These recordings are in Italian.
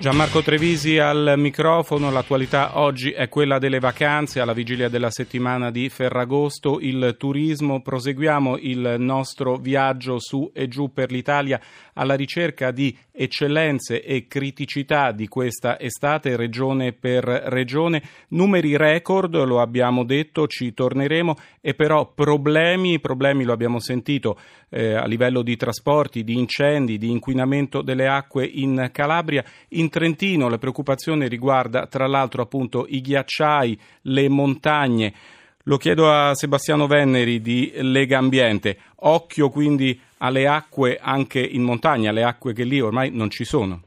Gianmarco Trevisi al microfono, l'attualità oggi è quella delle vacanze, alla vigilia della settimana di Ferragosto, il turismo, proseguiamo il nostro viaggio su e giù per l'Italia alla ricerca di eccellenze e criticità di questa estate, regione per regione, numeri record, lo abbiamo detto, ci torneremo, e però problemi, problemi lo abbiamo sentito eh, a livello di trasporti, di incendi, di inquinamento delle acque in Calabria, in Trentino la preoccupazione riguarda tra l'altro appunto i ghiacciai, le montagne. Lo chiedo a Sebastiano Venneri di Lega Ambiente. Occhio quindi alle acque anche in montagna, le acque che lì ormai non ci sono.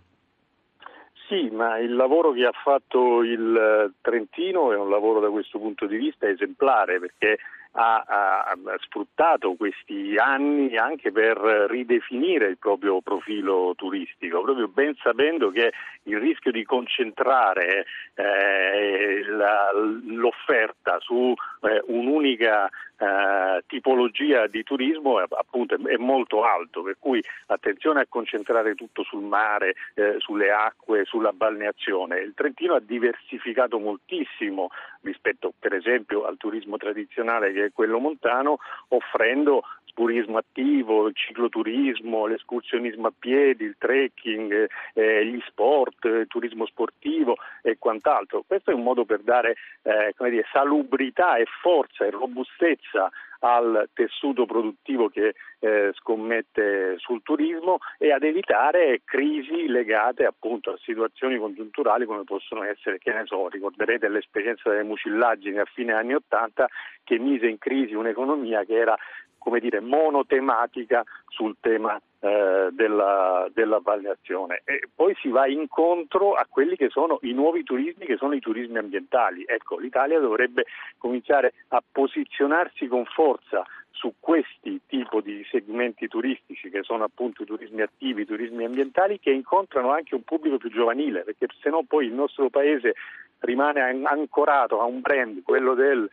Sì, ma il lavoro che ha fatto il eh, Trentino è un lavoro da questo punto di vista esemplare perché ha, ha, sfruttato questi anni anche per ridefinire il proprio profilo turistico, proprio ben sapendo che il rischio di concentrare eh, la, l'offerta su eh, un'unica eh, tipologia di turismo è, appunto è molto alto, per cui attenzione a concentrare tutto sul mare, eh, sulle acque, sulla balneazione. Il Trentino ha diversificato moltissimo rispetto per esempio al turismo tradizionale che è quello montano, offrendo turismo attivo, il cicloturismo, l'escursionismo a piedi, il trekking, eh, gli sport, il turismo sportivo e quant'altro. Questo è un modo per dare eh, dire, salubrità e forza e robustezza al tessuto produttivo che eh, scommette sul turismo e ad evitare crisi legate appunto a situazioni congiunturali come possono essere, che ne so, ricorderete l'esperienza delle mucillaggini a fine anni Ottanta che mise in crisi un'economia che era come dire, monotematica sul tema eh, della, della balneazione e poi si va incontro a quelli che sono i nuovi turismi che sono i turismi ambientali. Ecco, l'Italia dovrebbe cominciare a posizionarsi con forza su questi tipi di segmenti turistici che sono appunto i turismi attivi, i turismi ambientali che incontrano anche un pubblico più giovanile perché se no poi il nostro paese rimane ancorato a un brand, quello del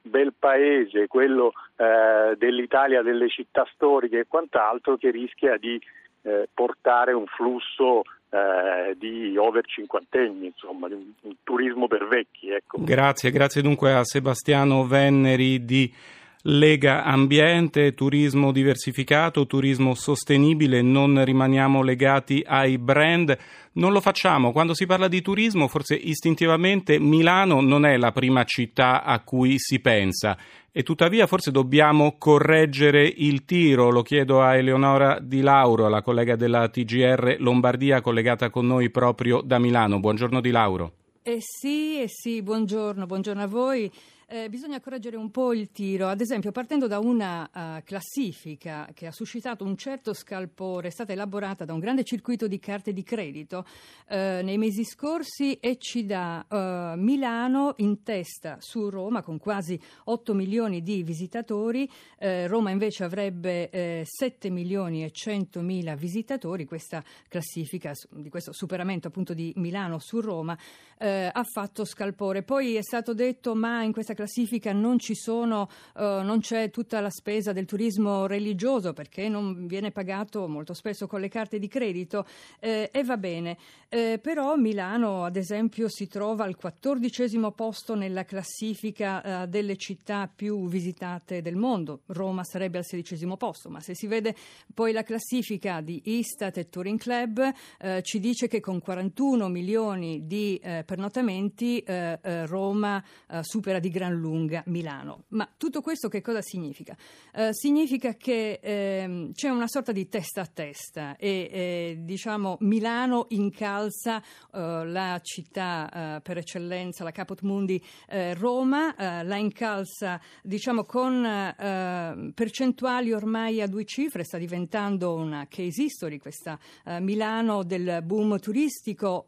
bel paese, quello eh, dell'Italia delle città storiche e quant'altro che rischia di eh, portare un flusso eh, di over cinquantenni, insomma, di un, turismo per vecchi. Ecco. Grazie, grazie dunque a Sebastiano Venneri di Lega Ambiente, turismo diversificato, turismo sostenibile, non rimaniamo legati ai brand. Non lo facciamo. Quando si parla di turismo, forse istintivamente Milano non è la prima città a cui si pensa. E tuttavia forse dobbiamo correggere il tiro. Lo chiedo a Eleonora Di Lauro, la collega della TGR Lombardia, collegata con noi proprio da Milano. Buongiorno Di Lauro. Eh sì, eh sì, buongiorno, buongiorno a voi eh, bisogna correggere un po' il tiro, ad esempio partendo da una uh, classifica che ha suscitato un certo scalpore, è stata elaborata da un grande circuito di carte di credito eh, nei mesi scorsi e ci dà uh, Milano in testa su Roma con quasi 8 milioni di visitatori, eh, Roma invece avrebbe 7 milioni e 100 mila visitatori, questa classifica di questo superamento appunto di Milano su Roma ha fatto scalpore. Poi è stato detto ma in questa classifica classifica non, sono, uh, non c'è tutta la spesa del turismo religioso perché non viene pagato molto spesso con le carte di credito eh, e va bene. Eh, però Milano, ad esempio, si trova al quattordicesimo posto nella classifica uh, delle città più visitate del mondo. Roma sarebbe al sedicesimo posto, ma se si vede poi la classifica di Istat e Touring Club eh, ci dice che con 41 milioni di eh, pernotamenti eh, Roma supera di gran lunga Milano. Ma tutto questo che cosa significa? Eh, significa che eh, c'è una sorta di testa a testa e eh, diciamo Milano incalza eh, la città eh, per eccellenza, la Caput Mundi eh, Roma, la incalza diciamo con percentuali ormai a due cifre, sta diventando una case history questa Milano del boom turistico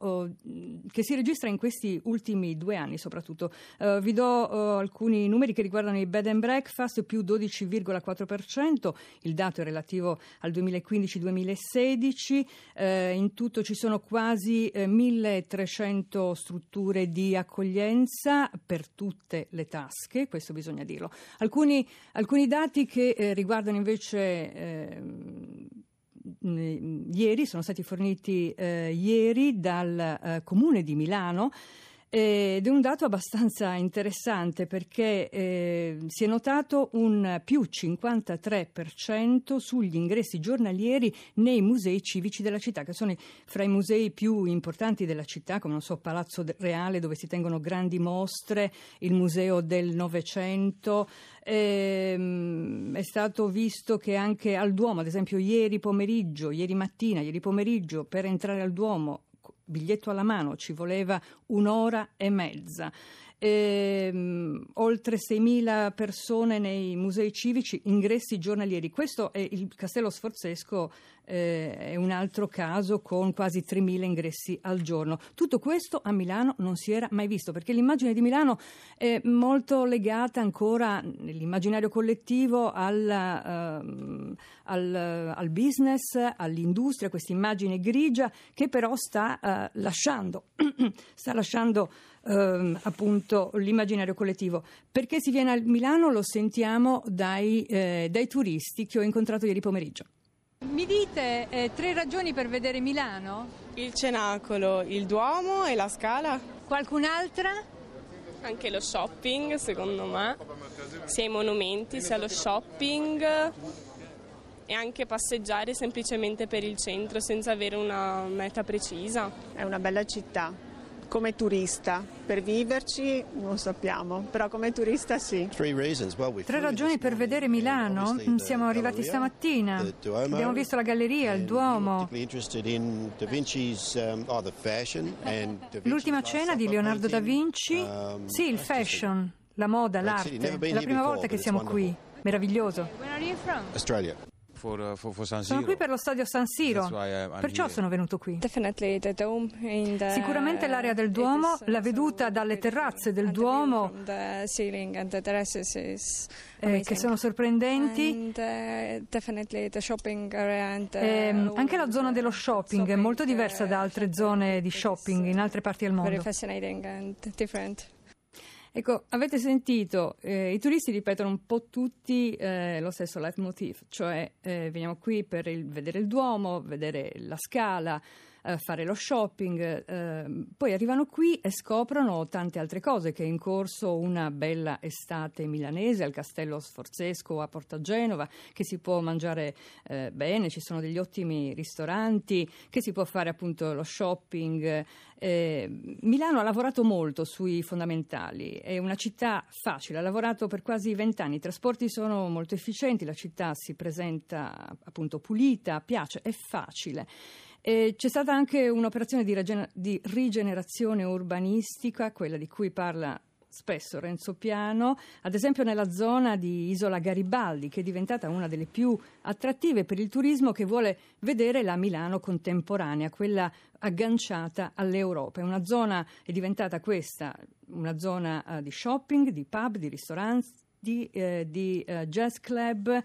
che si registra in questi ultimi due anni soprattutto. vi do alcuni numeri che riguardano i bed and breakfast, più 12,4%, il dato è relativo al 2015-2016, eh, in tutto ci sono quasi eh, 1300 strutture di accoglienza per tutte le tasche, questo bisogna dirlo. Alcuni, alcuni dati che eh, riguardano invece ehm, ieri, sono stati forniti eh, ieri dal eh, Comune di Milano ed è un dato abbastanza interessante perché eh, si è notato un più 53% sugli ingressi giornalieri nei musei civici della città, che sono fra i musei più importanti della città, come so, Palazzo Reale dove si tengono grandi mostre, il Museo del Novecento. Eh, è stato visto che anche al Duomo, ad esempio ieri pomeriggio, ieri mattina, ieri pomeriggio, per entrare al Duomo biglietto alla mano ci voleva un'ora e mezza. Ehm, oltre 6.000 persone nei musei civici, ingressi giornalieri. Questo è il Castello Sforzesco, eh, è un altro caso con quasi 3.000 ingressi al giorno. Tutto questo a Milano non si era mai visto perché l'immagine di Milano è molto legata ancora nell'immaginario collettivo alla, uh, al, al, business, all'industria, questa immagine grigia che però sta uh, lasciando, sta lasciando ehm, appunto l'immaginario collettivo. Perché si viene a Milano lo sentiamo dai, eh, dai turisti che ho incontrato ieri pomeriggio. Mi dite eh, tre ragioni per vedere Milano? Il cenacolo, il Duomo e la Scala. Qualcun'altra? Anche lo shopping, secondo me, sia i monumenti, sia lo shopping e anche passeggiare semplicemente per il centro senza avere una meta precisa. È una bella città, come turista. Per viverci non sappiamo, però come turista sì. Tre ragioni per vedere Milano. Siamo arrivati stamattina. Abbiamo visto la galleria, il Duomo. Um, L'ultima cena di Leonardo da Vinci. Um, sì, il fashion, la moda, l'arte. È la prima volta che siamo qui. Meraviglioso. Australia for, uh, for, for San Siro. Sono qui per lo stadio San Siro, perciò sono venuto qui. Sicuramente l'area del Duomo, la veduta dalle terrazze del Duomo, eh, che sono sorprendenti. Eh, eh, anche la zona dello shopping è molto diversa da altre zone di shopping in altre parti del mondo. Ecco, avete sentito, eh, i turisti ripetono un po' tutti eh, lo stesso leitmotiv, cioè eh, veniamo qui per il, vedere il Duomo, vedere la Scala, eh, fare lo shopping, eh, poi arrivano qui e scoprono tante altre cose, che è in corso una bella estate milanese al Castello Sforzesco a Porta Genova, che si può mangiare eh, bene, ci sono degli ottimi ristoranti, che si può fare appunto lo shopping. Eh, Milano ha lavorato molto sui fondamentali, è una città facile, ha lavorato per quasi vent'anni, i trasporti sono molto efficienti, la città si presenta appunto pulita, piace, è facile. E c'è stata anche un'operazione di, regen- di rigenerazione urbanistica, quella di cui parla spesso Renzo Piano, ad esempio nella zona di Isola Garibaldi, che è diventata una delle più attrattive per il turismo che vuole vedere la Milano contemporanea, quella agganciata all'Europa. È una zona, è diventata questa una zona uh, di shopping, di pub, di ristoranti, di, eh, di uh, jazz club.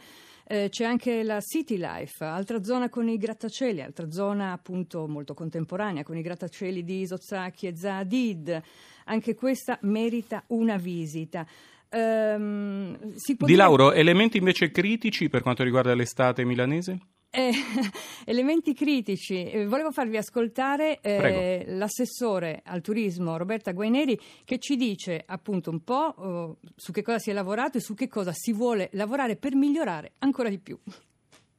Eh, c'è anche la City Life, altra zona con i grattacieli, altra zona appunto molto contemporanea con i grattacieli di Isozaki e Zadid. Anche questa merita una visita. Um, di dire... Lauro, elementi invece critici per quanto riguarda l'estate milanese? Eh, elementi critici. Eh, volevo farvi ascoltare eh, l'assessore al turismo Roberta Guaineri che ci dice appunto un po' oh, su che cosa si è lavorato e su che cosa si vuole lavorare per migliorare ancora di più.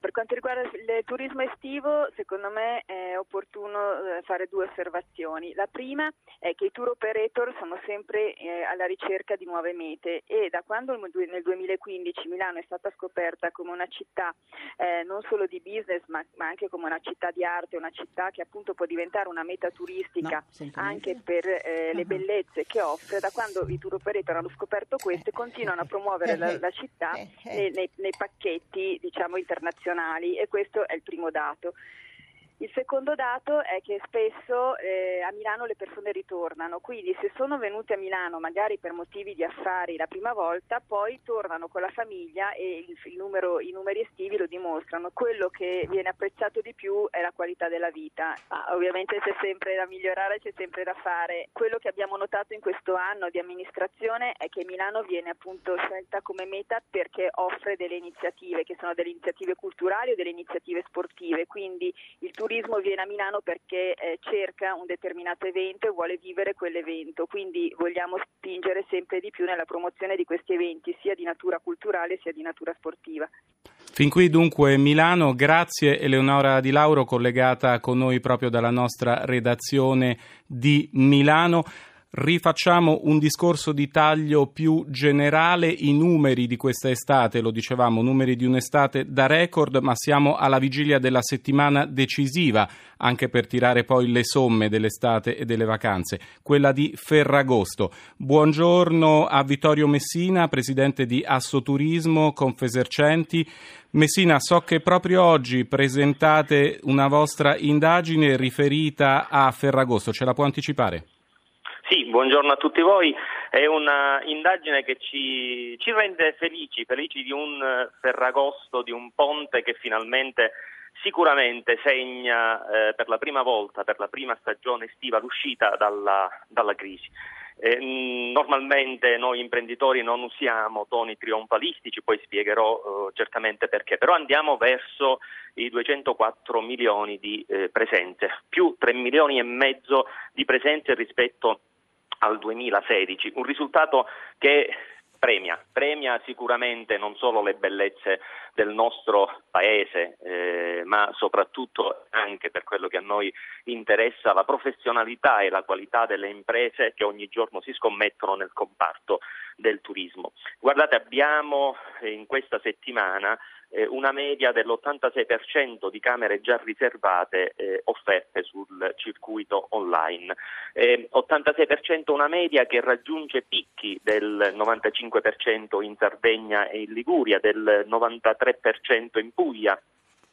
Per quanto riguarda il turismo estivo, secondo me è opportuno eh, fare due osservazioni. La prima è che i tour operator sono sempre eh, alla ricerca di nuove mete e da quando nel 2015 Milano è stata scoperta come una città eh, non solo di business ma, anche come una città di arte, una città che appunto può diventare una meta turistica no, anche per le uh-huh. bellezze che offre, da quando i tour operator hanno scoperto questo continuano a promuovere la, città nei, nei, nei pacchetti diciamo internazionali nazionali e questo è il primo dato. Il secondo dato è che spesso eh, a Milano le persone ritornano, quindi se sono venute a Milano magari per motivi di affari la prima volta, poi tornano con la famiglia e il, il numero, i numeri estivi lo dimostrano. Quello che viene apprezzato di più è la qualità della vita. Ah, ovviamente c'è sempre da migliorare, c'è sempre da fare. Quello che abbiamo notato in questo anno di amministrazione è che Milano viene appunto scelta come meta perché offre delle iniziative che sono delle iniziative culturali o delle iniziative sportive, quindi il viene a Milano perché eh, cerca un determinato evento e vuole vivere quell'evento, quindi vogliamo spingere sempre di più nella promozione di questi eventi sia di natura culturale sia di natura sportiva. Fin qui dunque Milano, grazie Eleonora Di Lauro collegata con noi proprio dalla nostra redazione di Milano. Rifacciamo un discorso di taglio più generale, i numeri di questa estate, lo dicevamo, numeri di un'estate da record, ma siamo alla vigilia della settimana decisiva, anche per tirare poi le somme dell'estate e delle vacanze, quella di Ferragosto. Buongiorno a Vittorio Messina, presidente di Assoturismo, Confesercenti. Messina, so che proprio oggi presentate una vostra indagine riferita a Ferragosto, ce la può anticipare? Sì, buongiorno a tutti voi. È un'indagine che ci, ci, rende felici, felici di un Ferragosto, di un ponte che finalmente sicuramente segna eh, per la prima volta, per la prima stagione estiva, l'uscita dalla, dalla crisi. Eh, normalmente noi imprenditori non usiamo toni trionfalistici, poi spiegherò eh, certamente perché, però andiamo verso i 204 milioni di eh, presenze, più 3 milioni e mezzo di presenze rispetto al 2016, un risultato che premia, premia sicuramente non solo le bellezze del nostro paese, eh, ma soprattutto anche per quello che a noi interessa la professionalità e la qualità delle imprese che ogni giorno si scommettono nel comparto del turismo. Guardate, abbiamo in questa settimana eh, una media dell'86% di camere già riservate eh, offerte sul circuito online. Eh, 86% una media che raggiunge picchi del 95% in Sardegna e in Liguria, del 93% in Puglia,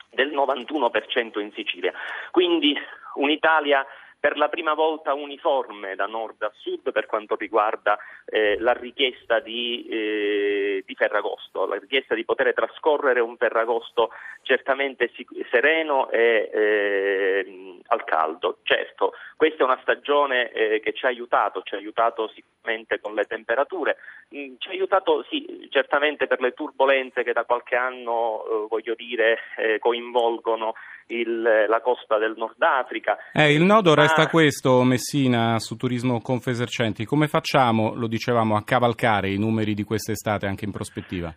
del 91% in Sicilia. Quindi un'Italia per la prima volta uniforme da nord a sud per quanto riguarda eh, la richiesta di, eh, di, Ferragosto, la richiesta di poter trascorrere un Ferragosto certamente sereno e eh, al caldo. Certo, questa è una stagione eh, che ci ha aiutato, ci ha aiutato sicuramente con le temperature, mm, ci ha aiutato sì, certamente per le turbulenze che da qualche anno, eh, voglio dire, eh, coinvolgono il, la costa del Nord Africa. Eh, il nodo Ma... resta questo, Messina, su Turismo Confesercenti. Come facciamo, lo dicevamo, a cavalcare i numeri di quest'estate anche in prospettiva?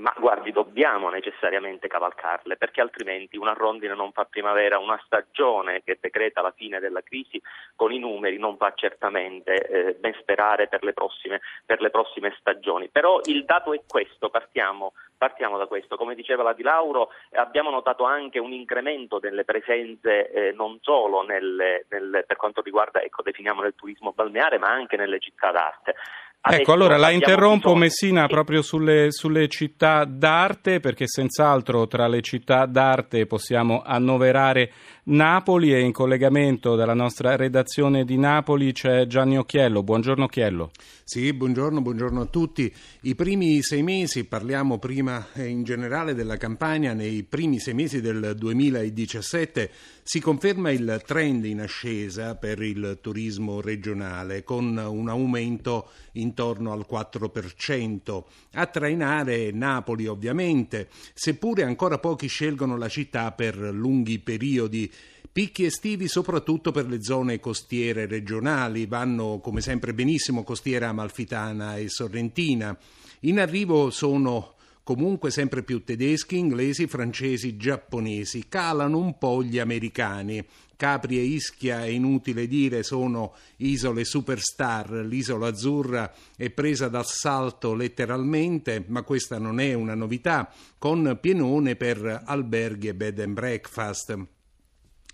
Ma guardi, dobbiamo necessariamente cavalcarle perché altrimenti una rondine non fa primavera, una stagione che decreta la fine della crisi con i numeri non fa certamente eh, ben sperare per le, prossime, per le, prossime, stagioni. Però il dato è questo, partiamo, partiamo da questo. Come diceva la Di Lauro, abbiamo notato anche un incremento delle presenze eh, non solo nelle, nel, per quanto riguarda, ecco, definiamo nel turismo balneare, ma anche nelle città d'arte. Ecco, allora la interrompo. Messina proprio sulle, sulle, città d'arte perché senz'altro tra le città d'arte possiamo annoverare Napoli e in collegamento dalla nostra redazione di Napoli c'è Gianni Occhiello. Buongiorno Occhiello. Sì, buongiorno, buongiorno a tutti. I primi sei mesi, parliamo prima in generale della campagna, nei primi sei mesi del 2017 si conferma il trend in ascesa per il turismo regionale con un aumento intorno al 4%. A trainare Napoli ovviamente, seppure ancora pochi scelgono la città per lunghi periodi Picchi estivi soprattutto per le zone costiere regionali, vanno come sempre benissimo costiera amalfitana e sorrentina. In arrivo sono comunque sempre più tedeschi, inglesi, francesi, giapponesi, calano un po' gli americani. Capri e Ischia, è inutile dire, sono isole superstar. L'isola azzurra è presa d'assalto letteralmente, ma questa non è una novità, con pienone per alberghi e bed and breakfast.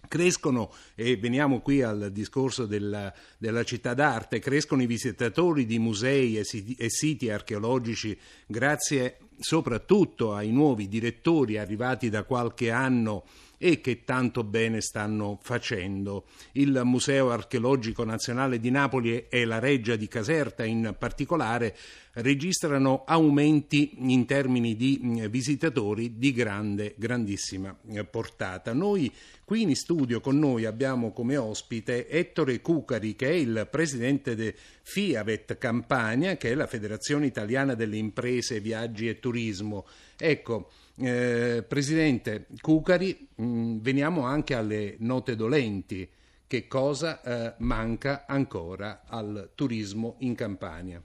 Crescono, e veniamo qui al discorso della, della, città d'arte, crescono i visitatori di musei e siti, e siti archeologici grazie soprattutto ai nuovi direttori arrivati da qualche anno e che tanto bene stanno facendo. Il Museo Archeologico Nazionale di Napoli e la Reggia di Caserta in particolare registrano aumenti in termini di visitatori di grande, grandissima eh, portata. Noi qui in studio con noi abbiamo come ospite Ettore Cucari, che è il presidente di FIAVET Campania, che è la Federazione Italiana delle Imprese, Viaggi e Turismo. Ecco, eh, Presidente Cucari, mh, mm, veniamo anche alle note dolenti. Che cosa eh, manca ancora al turismo in Campania?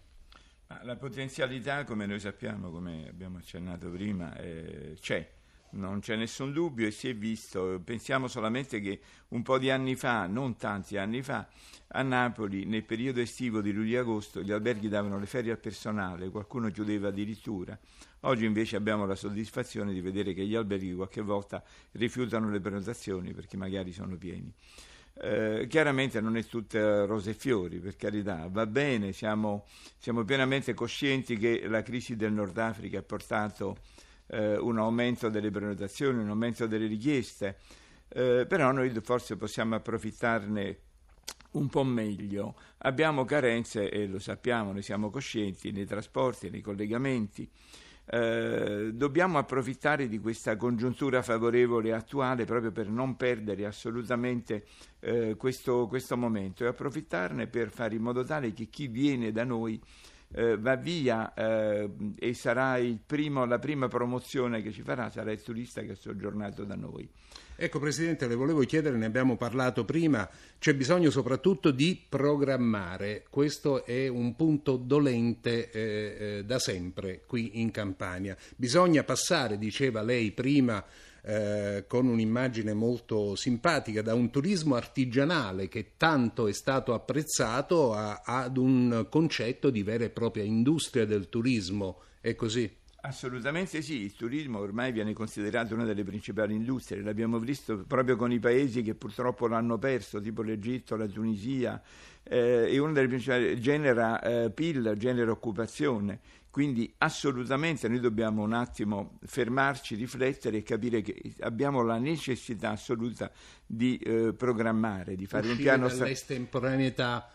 La potenzialità, come noi sappiamo, come abbiamo accennato prima, eh, c'è, non c'è nessun dubbio e si è visto. Pensiamo solamente che un po' di anni fa, non tanti anni fa, a Napoli, nel periodo estivo di luglio-agosto, gli alberghi davano le ferie al personale, qualcuno chiudeva addirittura. Oggi invece abbiamo la soddisfazione di vedere che gli alberghi qualche volta rifiutano le prenotazioni perché magari sono pieni. Eh, chiaramente non è tutta rose e fiori, per carità, va bene, siamo, siamo pienamente coscienti che la crisi del Nord Africa ha portato eh, un aumento delle prenotazioni, un aumento delle richieste, eh, però noi forse possiamo approfittarne un po' meglio. Abbiamo carenze, e lo sappiamo, ne siamo coscienti, nei trasporti, nei collegamenti. Eh, dobbiamo approfittare di questa congiuntura favorevole attuale proprio per non perdere assolutamente eh, questo, questo, momento e approfittarne per fare in modo tale che chi viene da noi eh, va via eh, e sarà primo, la prima promozione che ci farà sarà il turista che ha soggiornato da noi. Ecco Presidente, le volevo chiedere, ne abbiamo parlato prima, c'è bisogno soprattutto di programmare, questo è un punto dolente eh, eh, da sempre qui in Campania. Bisogna passare, diceva lei prima, eh, con un'immagine molto simpatica, da un turismo artigianale che tanto è stato apprezzato a, ad un concetto di vera e propria industria del turismo. È così? Assolutamente sì, il turismo ormai viene considerato una delle principali industrie, l'abbiamo visto proprio con i paesi che purtroppo l'hanno perso, tipo l'Egitto, la Tunisia, eh, è una delle principali, genera eh, PIL, genera occupazione, quindi assolutamente noi dobbiamo un attimo fermarci, riflettere e capire che abbiamo la necessità assoluta di eh, programmare, di fare Uscire un piano strategico.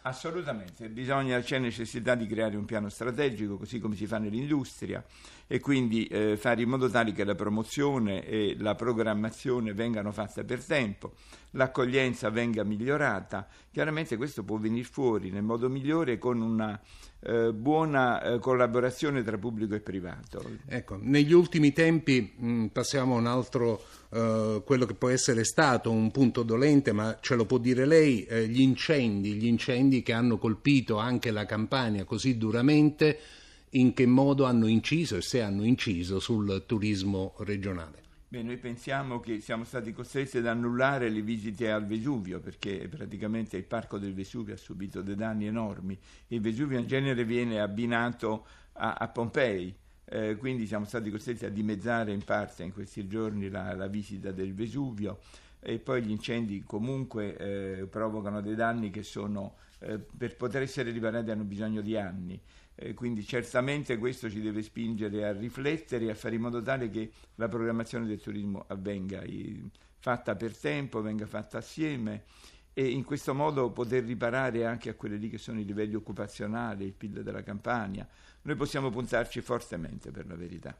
Assolutamente, bisogna, c'è necessità di creare un piano strategico, così come si fa nell'industria, e quindi eh, fare in modo tale che la promozione e la programmazione vengano fatte per tempo, l'accoglienza venga migliorata. Chiaramente questo può venire fuori nel modo migliore con una eh, buona eh, collaborazione tra pubblico e privato. Ecco, negli ultimi tempi mh, mm, passiamo a un altro, uh, quello che può essere stato un punto dolente, ma ce lo può dire lei, eh, gli incendi, gli incendi che hanno colpito anche la Campania così duramente, in che modo hanno inciso e se hanno inciso sul turismo regionale. Beh, noi pensiamo che siamo stati costretti ad annullare le visite al Vesuvio perché praticamente il parco del Vesuvio ha subito dei danni enormi. Il Vesuvio in genere viene abbinato a, a Pompei, eh, quindi siamo stati costretti a dimezzare in parte in questi giorni la, la visita del Vesuvio e poi gli incendi comunque eh, provocano dei danni che sono, eh, per poter essere riparati hanno bisogno di anni. Eh, quindi certamente questo ci deve spingere a riflettere e a fare in modo tale che la programmazione del turismo avvenga i, fatta per tempo, venga fatta assieme e in questo modo poter riparare anche a quelli lì che sono i livelli occupazionali, il PIL della campagna. Noi possiamo puntarci fortemente per la verità.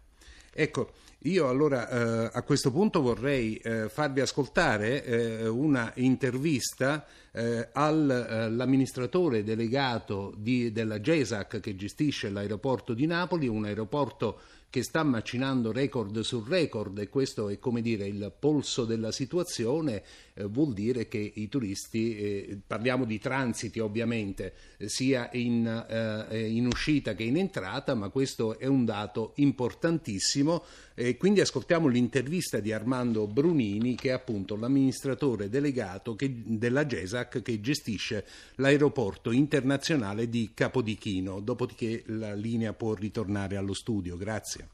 Ecco, io allora eh, a questo punto vorrei eh, farvi ascoltare eh, una intervista eh, all'amministratore delegato di, della GESAC che gestisce l'aeroporto di Napoli, un aeroporto che sta macinando record su record e questo è come dire il polso della situazione, eh, vuol dire che i turisti, eh, parliamo di transiti ovviamente, eh, sia in, eh, in, uscita che in entrata, ma questo è un dato importantissimo. E quindi ascoltiamo l'intervista di Armando Brunini, che è appunto l'amministratore delegato che, della GESAC che gestisce l'aeroporto internazionale di Capodichino. Dopodiché la linea può ritornare allo studio. Grazie.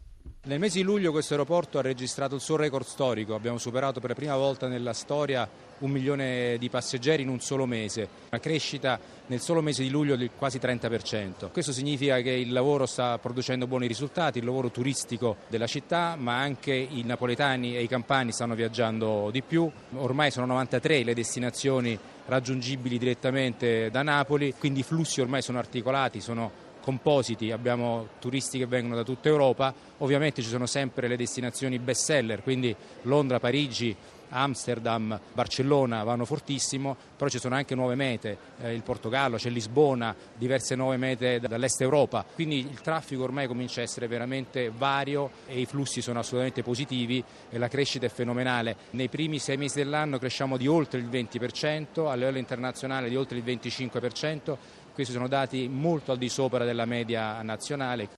Nel mese di luglio questo aeroporto ha registrato il suo record storico, abbiamo superato per la prima volta nella storia un milione di passeggeri in un solo mese, una crescita nel solo mese di luglio di quasi 30%. Questo significa che il lavoro sta producendo buoni risultati, il lavoro turistico della città, ma anche i napoletani e i campani stanno viaggiando di più. Ormai sono 93 le destinazioni raggiungibili direttamente da Napoli, quindi i flussi ormai sono articolati, sono compositi, abbiamo turisti che vengono da tutta Europa, ovviamente ci sono sempre le destinazioni best seller, quindi Londra, Parigi, Amsterdam, Barcellona vanno fortissimo, però ci sono anche nuove mete, eh, il Portogallo, c'è Lisbona, diverse nuove mete dall'est Europa, quindi il traffico ormai comincia a essere veramente vario e i flussi sono assolutamente positivi e la crescita è fenomenale. Nei primi sei mesi dell'anno cresciamo di oltre il 20%, a livello internazionale di oltre il 25%, questi sono dati molto al di sopra della media nazionale.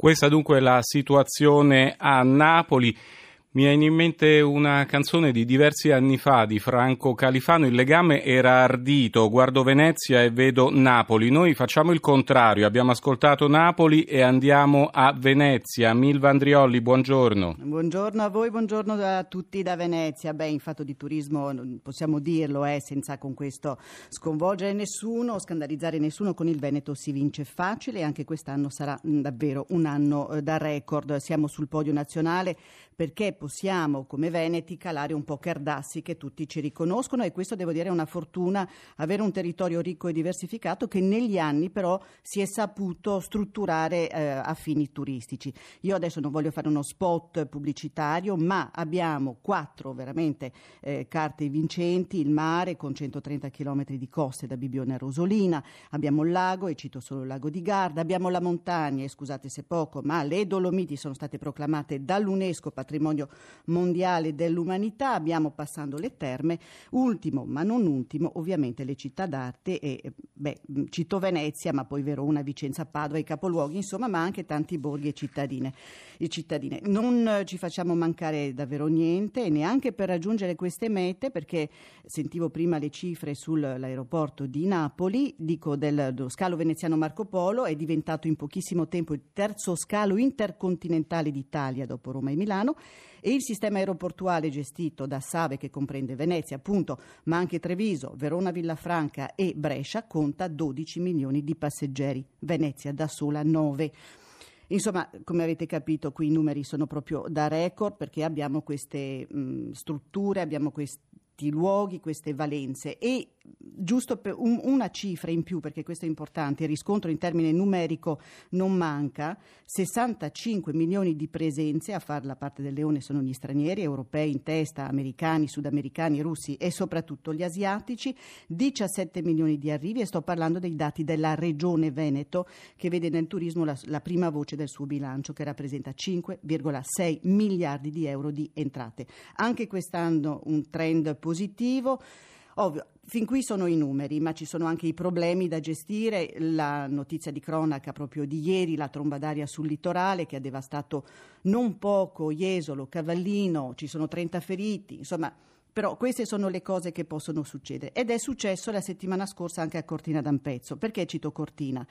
Questa dunque è la situazione a Napoli. Mi viene in mente una canzone di diversi anni fa di Franco Califano, Il legame era ardito, guardo Venezia e vedo Napoli. Noi facciamo il contrario, abbiamo ascoltato Napoli e andiamo a Venezia. Milva Andriolli, buongiorno. Buongiorno a voi, buongiorno a tutti da Venezia. Beh, in fatto di turismo possiamo dirlo, eh, senza con questo sconvolgere nessuno, scandalizzare nessuno, con il Veneto si vince facile e anche quest'anno sarà davvero un anno eh, da record. Siamo sul podio nazionale perché possiamo come veneti calare un po' Cardassi che tutti ci riconoscono e questo devo dire è una fortuna avere un territorio ricco e diversificato che negli anni però si è saputo strutturare eh, a fini turistici. Io adesso non voglio fare uno spot pubblicitario ma abbiamo quattro veramente eh, carte vincenti, il mare con 130 km di coste da Bibione a Rosolina, abbiamo il lago e cito solo il lago di Garda, abbiamo la montagna e scusate se poco ma le Dolomiti sono state proclamate dall'UNESCO patrimonio mondiale dell'umanità, abbiamo passando le terme, ultimo ma non ultimo ovviamente le città d'arte e beh, cito Venezia ma poi Verona, Vicenza, Padova, i capoluoghi insomma ma anche tanti borghi e cittadine, e cittadine. Non ci facciamo mancare davvero niente neanche per raggiungere queste mete perché sentivo prima le cifre sull'aeroporto di Napoli, dico del, dello scalo veneziano Marco Polo, è diventato in pochissimo tempo il terzo scalo intercontinentale d'Italia dopo Roma e Milano e il sistema aeroportuale gestito da Save che comprende Venezia appunto ma anche Treviso, Verona Villafranca e Brescia conta 12 milioni di passeggeri, Venezia da sola 9. Insomma, come avete capito, qui i numeri sono proprio da record perché abbiamo queste mh, strutture, abbiamo questi luoghi, queste valenze e giusto per un, una cifra in più, perché questo è importante, il riscontro in termine numerico non manca, 65 milioni di presenze, a far la parte del leone sono gli stranieri, europei in testa, americani, sudamericani, russi e soprattutto gli asiatici, 17 milioni di arrivi e sto parlando dei dati della regione Veneto che vede nel turismo la, la prima voce del suo bilancio che rappresenta 5,6 miliardi di euro di entrate. Anche quest'anno un trend positivo. Ovvio, fin qui sono i numeri, ma ci sono anche i problemi da gestire. La notizia di cronaca proprio di ieri, la tromba d'aria sul litorale che ha devastato non poco Jesolo, Cavallino, ci sono 30 feriti, insomma. Però queste sono le cose che possono succedere ed è successo la settimana scorsa anche a Cortina d'Ampezzo. Perché cito Cortina?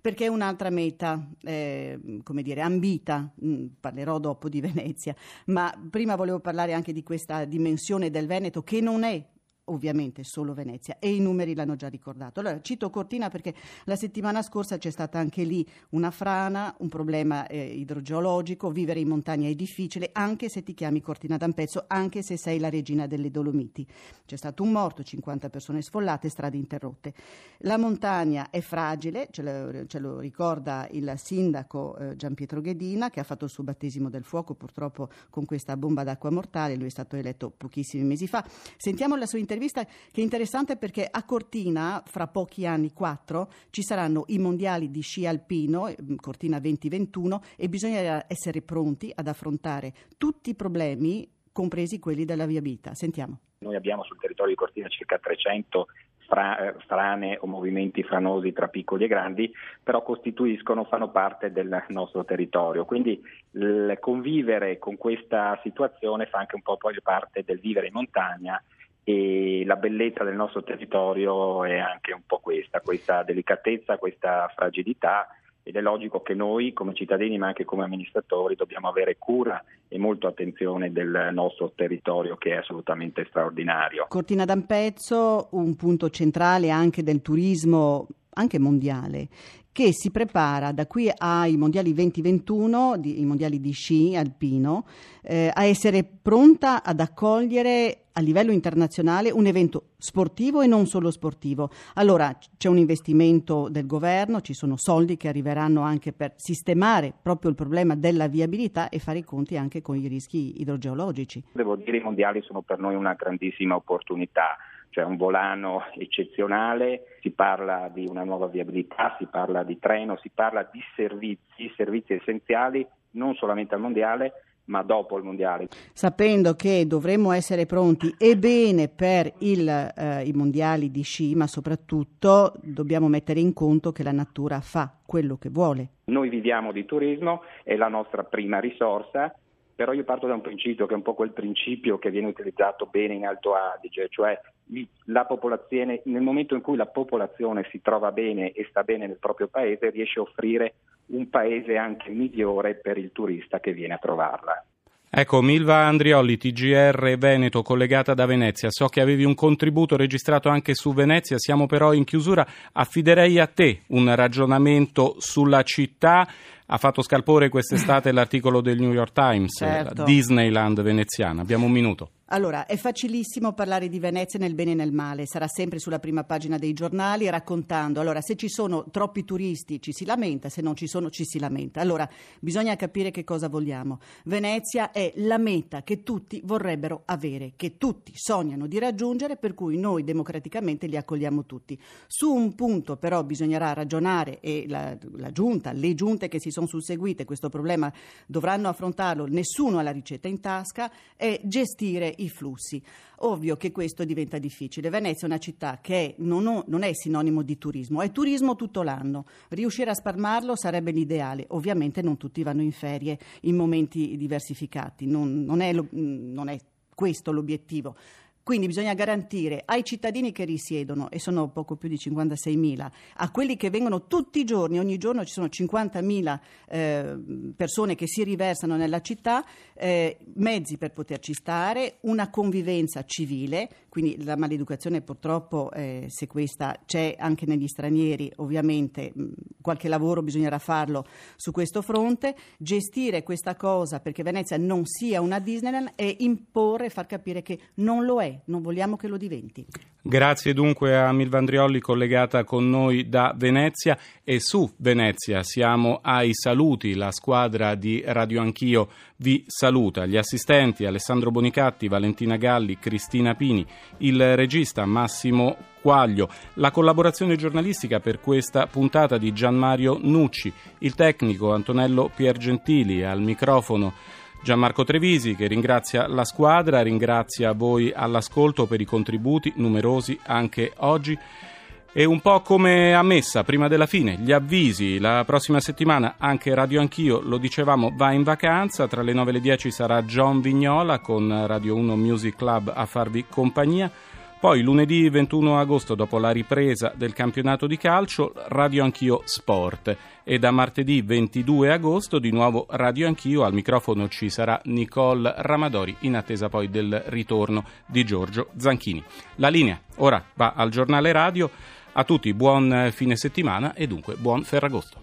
Perché è un'altra meta, eh, come dire, ambita, mm, parlerò dopo di Venezia, ma prima volevo parlare anche di questa dimensione del Veneto che non è ovviamente solo Venezia e i numeri l'hanno già ricordato. Allora cito Cortina perché la settimana scorsa c'è stata anche lì una frana, un problema eh, idrogeologico, vivere in montagna è difficile anche se ti chiami Cortina d'Ampezzo, anche se sei la regina delle Dolomiti. C'è stato un morto, 50 persone sfollate, strade interrotte. La montagna è fragile, ce lo, ce lo ricorda il sindaco eh, Gian Ghedina che ha fatto il suo battesimo del fuoco purtroppo con questa bomba d'acqua mortale, lui è stato eletto pochissimi mesi fa. Sentiamo la sua intervista intervista che è interessante perché a Cortina, fra pochi anni, quattro, ci saranno i mondiali di sci alpino, eh, Cortina 2021, e bisogna essere pronti ad affrontare tutti i problemi, compresi quelli della via vita. Sentiamo. Noi abbiamo sul territorio di Cortina circa 300 fra, frane o movimenti franosi tra piccoli e grandi, però costituiscono, fanno parte del nostro territorio. Quindi il convivere con questa situazione fa anche un po' poi parte del vivere in montagna e la bellezza del nostro territorio è anche un po' questa, questa delicatezza, questa fragilità ed è logico che noi come cittadini ma anche come amministratori dobbiamo avere cura e molto attenzione del nostro territorio che è assolutamente straordinario. Cortina d'Ampezzo, un punto centrale anche del turismo anche mondiale, che si prepara da qui ai mondiali 2021, di, i mondiali di sci alpino, eh, a essere pronta ad accogliere a livello internazionale un evento sportivo e non solo sportivo. Allora c'è un investimento del governo, ci sono soldi che arriveranno anche per sistemare proprio il problema della viabilità e fare i conti anche con i rischi idrogeologici. Devo dire i mondiali sono per noi una grandissima opportunità cioè un volano eccezionale, si parla di una nuova viabilità, si parla di treno, si parla di servizi, servizi essenziali non solamente al mondiale ma dopo il mondiale. Sapendo che dovremmo essere pronti e bene per il, eh, i mondiali di sci, ma soprattutto dobbiamo mettere in conto che la natura fa quello che vuole. Noi viviamo di turismo, è la nostra prima risorsa, però io parto da un principio che è un po' quel principio che viene utilizzato bene in Alto Adige, cioè nel momento in cui la popolazione si trova bene e sta bene nel proprio paese, riesce a offrire un paese anche migliore per il turista che viene a trovarla. Ecco, Milva Andrioli, TGR Veneto, collegata da Venezia. So che avevi un contributo registrato anche su Venezia, siamo però in chiusura. Affiderei a te un ragionamento sulla città ha fatto scalpore quest'estate l'articolo del New York Times, certo. Disneyland veneziana. Abbiamo un minuto. Allora, è facilissimo parlare di Venezia nel bene e nel male, sarà sempre sulla prima pagina dei giornali raccontando. Allora, se ci sono troppi turisti ci si lamenta, se non ci sono ci si lamenta. Allora, bisogna capire che cosa vogliamo. Venezia è la meta che tutti vorrebbero avere, che tutti sognano di raggiungere, per cui noi democraticamente li accogliamo tutti. Su un punto però bisognerà ragionare e la, la giunta, le giunte che si sono susseguite questo problema dovranno affrontarlo, nessuno ha la ricetta in tasca, è gestire i flussi. Ovvio che questo diventa difficile. Venezia è una città che non, ho, non, è sinonimo di turismo, è turismo tutto l'anno. Riuscire a spalmarlo sarebbe l'ideale. Ovviamente non tutti vanno in ferie in momenti diversificati, non, non, è, non è questo l'obiettivo. Quindi bisogna garantire ai cittadini che risiedono, e sono poco più di 56.000, a quelli che vengono tutti i giorni, ogni giorno ci sono 50.000 eh, persone che si riversano nella città, eh, mezzi per poterci stare, una convivenza civile, quindi la maleducazione purtroppo, eh, se questa c'è anche negli stranieri, ovviamente mh, qualche lavoro bisognerà farlo su questo fronte, gestire questa cosa perché Venezia non sia una Disneyland e imporre far capire che non lo è non vogliamo che lo diventi. Grazie dunque a Milvandriolli collegata con noi da Venezia. E su Venezia siamo ai saluti, la squadra di Radio Anch'io vi saluta, gli assistenti Alessandro Bonicatti, Valentina Galli, Cristina Pini, il regista Massimo Quaglio, la collaborazione giornalistica per questa puntata di Gianmario Nucci, il tecnico Antonello Piergentili al microfono Gianmarco Trevisi che ringrazia la squadra, ringrazia voi all'ascolto per i contributi numerosi anche oggi. E un po' come a messa, prima della fine, gli avvisi. La prossima settimana anche Radio Anch'io, lo dicevamo, va in vacanza. Tra le 9 e le 10 sarà John Vignola con Radio 1 Music Club a farvi compagnia. Poi lunedì 21 agosto, dopo la ripresa del campionato di calcio, Radio Anch'io Sport. E da martedì 22 agosto di nuovo Radio Anch'io. Al microfono ci sarà Nicole Ramadori, in attesa poi del ritorno di Giorgio Zanchini. La linea ora va al giornale radio. A tutti buon fine settimana e dunque buon Ferragosto.